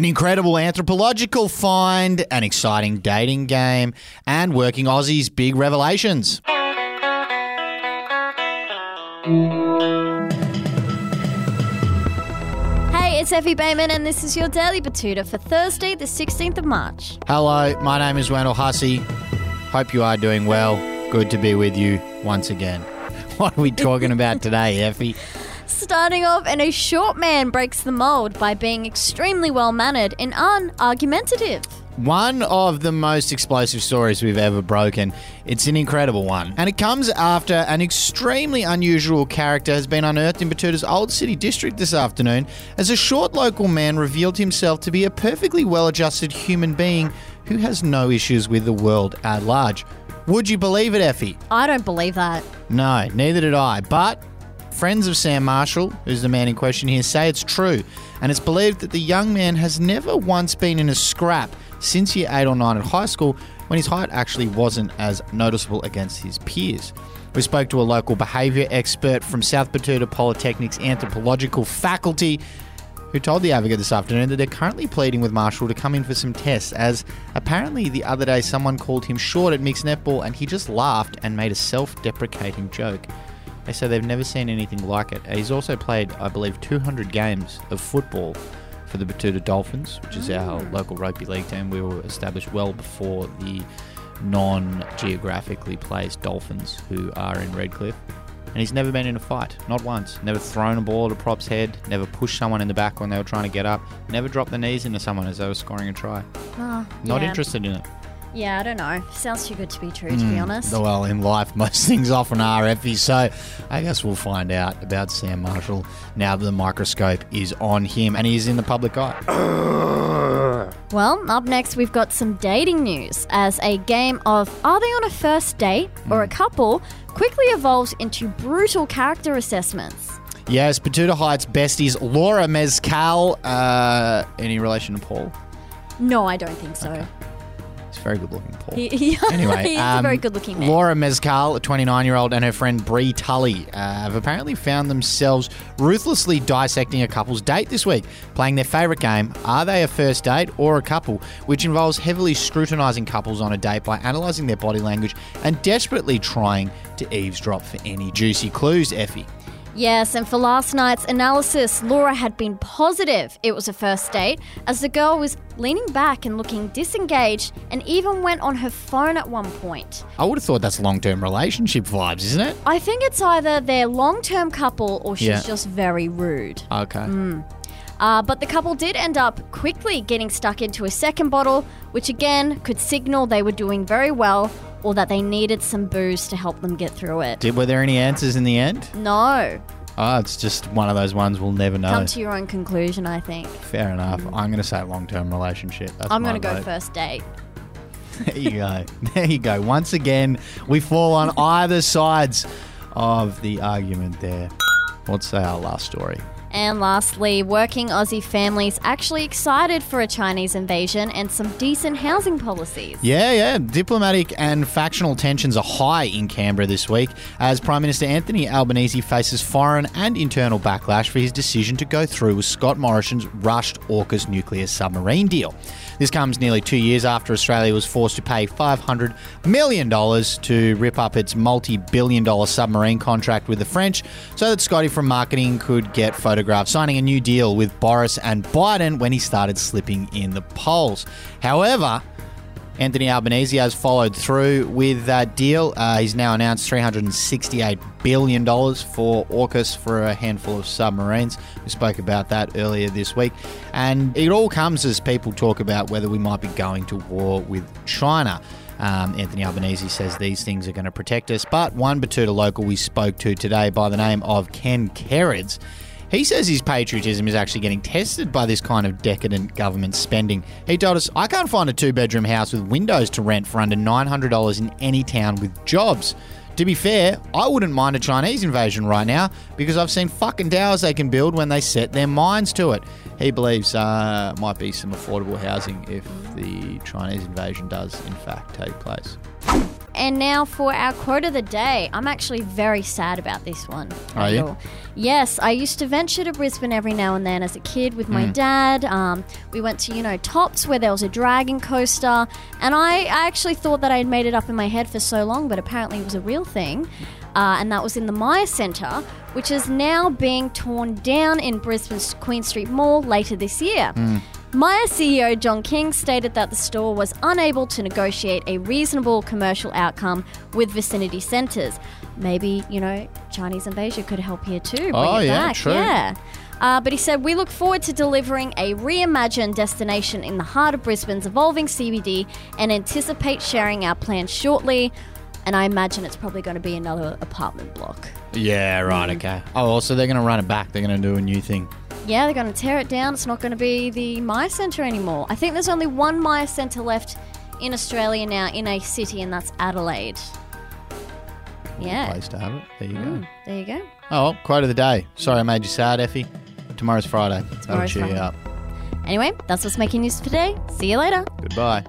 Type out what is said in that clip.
An incredible anthropological find, an exciting dating game, and working Aussies' big revelations. Hey, it's Effie Bateman, and this is your Daily Betoota for Thursday, the 16th of March. Hello, my name is Wendell Hussey. Hope you are doing well. Good to be with you once again. What are we talking about today, Effie? Starting off, and a short man breaks the mold by being extremely well mannered and unargumentative. One of the most explosive stories we've ever broken. It's an incredible one. And it comes after an extremely unusual character has been unearthed in Betoota's Old City District this afternoon as a short local man revealed himself to be a perfectly well adjusted human being who has no issues with the world at large. Would you believe it, Effie? I don't believe that. No, neither did I. But friends of Sam Marshall, who's the man in question here, say it's true. And it's believed that the young man has never once been in a scrap since year 8 or 9 at high school when his height actually wasn't as noticeable against his peers. We spoke to a local behaviour expert from South Betoota Polytechnic's anthropological faculty who told the Advocate this afternoon that they're currently pleading with Marshall to come in for some tests, as apparently the other day someone called him short at mixed netball and he just laughed and made a self deprecating joke. They say they've never seen anything like it. He's also played, I believe, 200 games of football for the Betoota Dolphins, which is our mm. local rugby league team. We were established well before the non geographically placed Dolphins, who are in Redcliffe. And he's never been in a fight, not once. Never thrown a ball at a prop's head, never pushed someone in the back when they were trying to get up, never dropped the knees into someone as they were scoring a try. Oh, Not yeah. interested in it. Yeah, I don't know. Sounds too good to be true, to be honest. Well, in life, most things often are, Effie. So I guess we'll find out about Sam Marshall now that the microscope is on him and he's in the public eye. Well, up next, we've got some dating news as a game of Are they on a first date or a couple quickly evolves into brutal character assessments. Yes, Betoota Heights besties Laura Mescal. Uh, any relation to Paul? No, I don't think so. Very good looking, Paul. He, he, Anyway, he's a um, very good looking man. Laura Mescal, a 29 year old, and her friend Bree Tully uh, have apparently found themselves ruthlessly dissecting a couple's date this week, playing their favourite game Are they a first date or a couple? which involves heavily scrutinising couples on a date by analysing their body language and desperately trying to eavesdrop for any juicy clues, Effie. Yes, and for last night's analysis, Laura had been positive it was a first date, as the girl was leaning back and looking disengaged and even went on her phone at one point. I would have thought that's long term relationship vibes, isn't it? I think it's either they're long term couple or she's Yeah. just very rude. Okay. Uh, but the couple did end up quickly getting stuck into a second bottle, which again could signal they were doing very well or that they needed some booze to help them get through it. Did, were there any answers in the end? No. Oh, it's just one of those ones we'll never know. Come to your own conclusion, I think. Fair enough. I'm going to say long term relationship. That's I'm my going to go vote. first date. There you go. There you go. Once again, we fall on either sides of the argument there. What's our last story? And lastly, working Aussie families actually excited for a Chinese invasion and some decent housing policies. Yeah, yeah. Diplomatic and factional tensions are high in Canberra this week as Prime Minister Anthony Albanese faces foreign and internal backlash for his decision to go through with Scott Morrison's rushed AUKUS nuclear submarine deal. This comes nearly two years after Australia was forced to pay $500 million to rip up its multi billion dollar submarine contract with the French so that Scotty from marketing could get photographed signing a new deal with Boris and Biden when he started slipping in the polls. However, Anthony Albanese has followed through with that deal. Uh, he's now announced $368 billion for AUKUS for a handful of submarines. We spoke about that earlier this week. And it all comes as people talk about whether we might be going to war with China. Um, Anthony Albanese says these things are going to protect us. But one Betoota local we spoke to today by the name of Ken Kerrids he says his patriotism is actually getting tested by this kind of decadent government spending. He told us, I can't find a two bedroom house with windows to rent for under $900 in any town with jobs. To be fair, I wouldn't mind a Chinese invasion right now because I've seen fucking towers they can build when they set their minds to it. He believes uh, might be some affordable housing if the Chinese invasion does, in fact, take place. And now for our quote of the day. I'm actually very sad about this one. Are you? Yes, I used to venture to Brisbane every now and then as a kid with my dad. Um, we went to, you know, Tops where there was a dragon coaster, and I, I actually thought that I had made it up in my head for so long, but apparently it was a real thing. Uh, and that was in the Myer Centre, which is now being torn down in Brisbane's Queen Street Mall later this year. Myer CEO John King stated that the store was unable to negotiate a reasonable commercial outcome with vicinity centres. Maybe, you know, Chinese invasion could help here too. Oh, yeah, back. true. Yeah. Uh, but he said, We look forward to delivering a reimagined destination in the heart of Brisbane's evolving CBD and anticipate sharing our plans shortly. And I imagine it's probably going to be another apartment block. Yeah, right, okay. Oh, also, they're going to run it back. They're going to do a new thing. Yeah, they're going to tear it down. It's not going to be the Myer Centre anymore. I think there's only one Myer Centre left in Australia now in a city, and that's Adelaide. Yeah. Place to have it. There you Mm, go. there you go. Oh, well, quote of the day. Sorry I made you sad, Effie. Tomorrow's Friday. That'll Tomorrow's cheer you up. Anyway, that's what's making news for today. See you later. Goodbye.